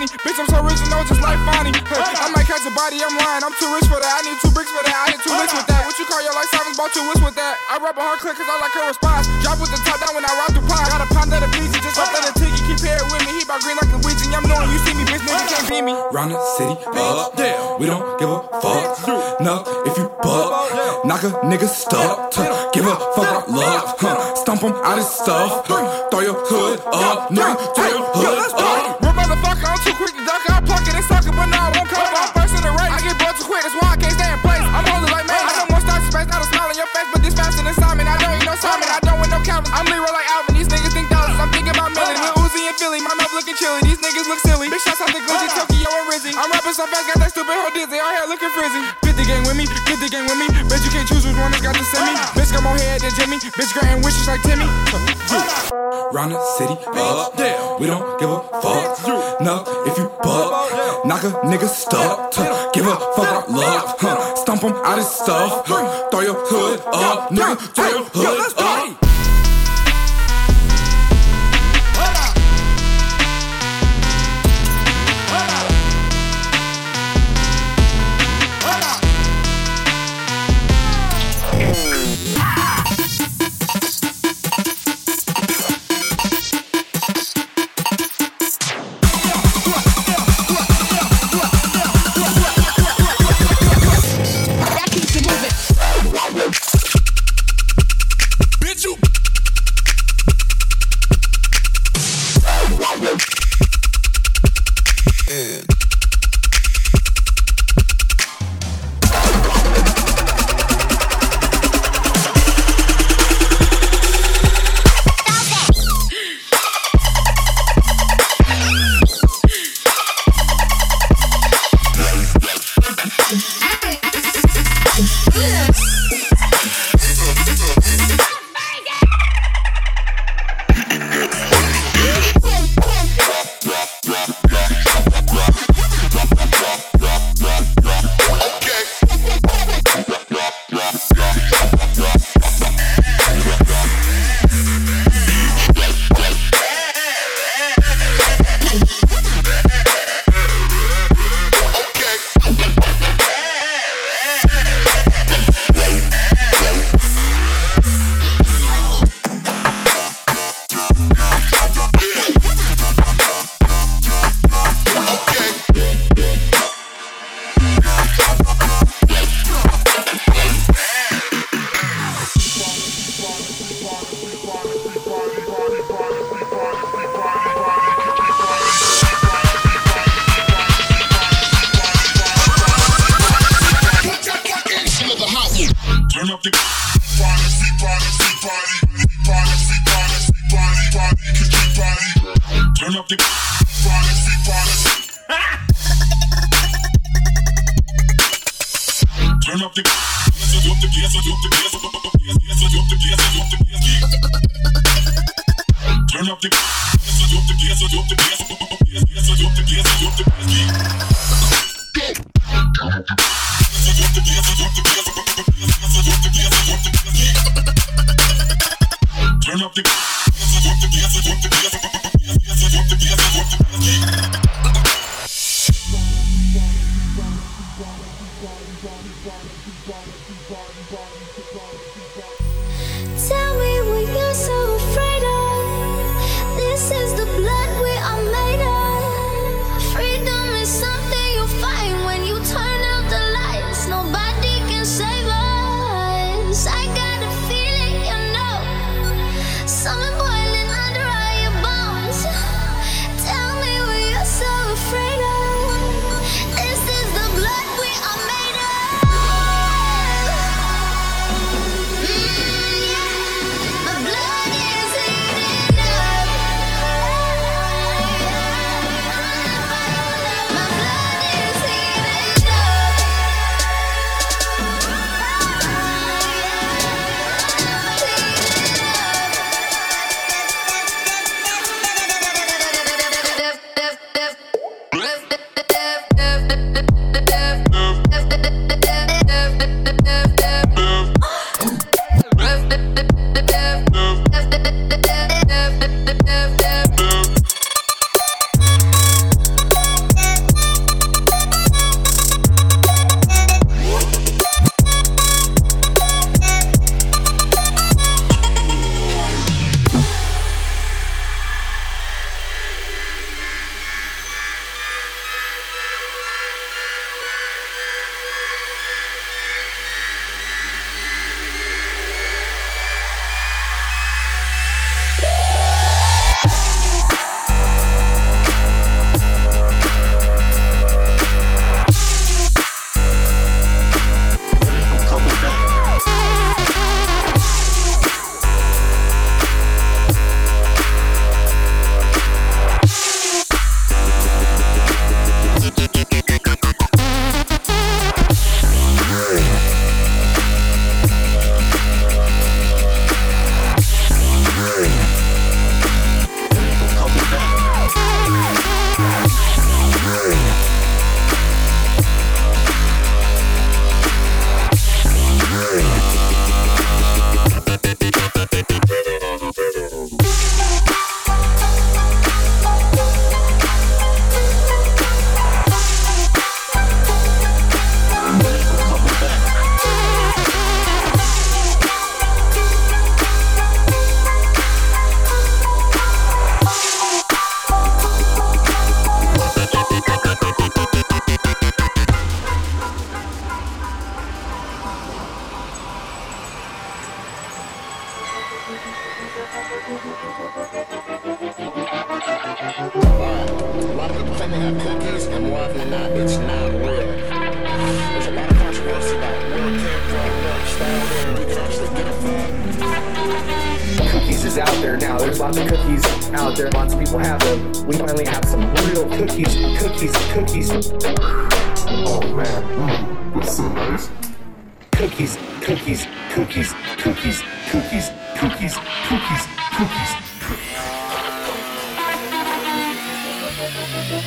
all, it's Stefani. Bitch, I'm so original, just like Bonnie. Hey, I might catch a body, I'm lying. I'm too rich for that. I need two bricks for that. I hit two licks with that. What you call your life savage? Bought two whips with that. I rap a hard click cause I like her response. Drop with the top down when I rock the pot. Got a pound of the peasy, just up in the tiki. Keep hair with me. He bout green like a Ouija. I'm knowing you see me, bitch, nigga can't beat me. Round the city, up. We don't give a fuck. No, if you buck, knock a nigga stuck. Give a fuck about love. Huh. Stomp him out his stuff. Throw your hood up, nigga. Throw your hood up. I'm Leroy like Alvin. These niggas think dollars. I'm thinking about millions. Lil Uzi and Philly, my mouth looking chilly. These niggas look silly. Big shots out the Gucci, Tokyo and Rizzy. I'm rapping so fast, got that stupid hoe dizzy. Our hair looking frizzy. Fit the gang with me, fit the gang with me. Bet you can't choose which one that's got to send me. Bitch got more head than Jimmy. Bitch granting wishes like Timmy. Round the city, up. We don't give a fuck. No, if you buck, knock a nigga stuck. Give a fuck about love. Huh. Stomp him out his stuff. Throw your hood up, nigga. Throw your hood up. Turn Turn up the Turn up the Turn up the Tell me what you're so afraid of. This is A lot of people claim they have cookies, and more often than not, it's not real. There's a lot of controversy about where it came from, what style where actually get it from. cookies is out there now. There's lots of cookies out there. Lots of people have them. We finally have some real cookies, cookies, cookies, Oh man, mm, that's so nice. cookies, cookies, cookies, cookies, cookies, cookies, cookies, cookies. Cookies.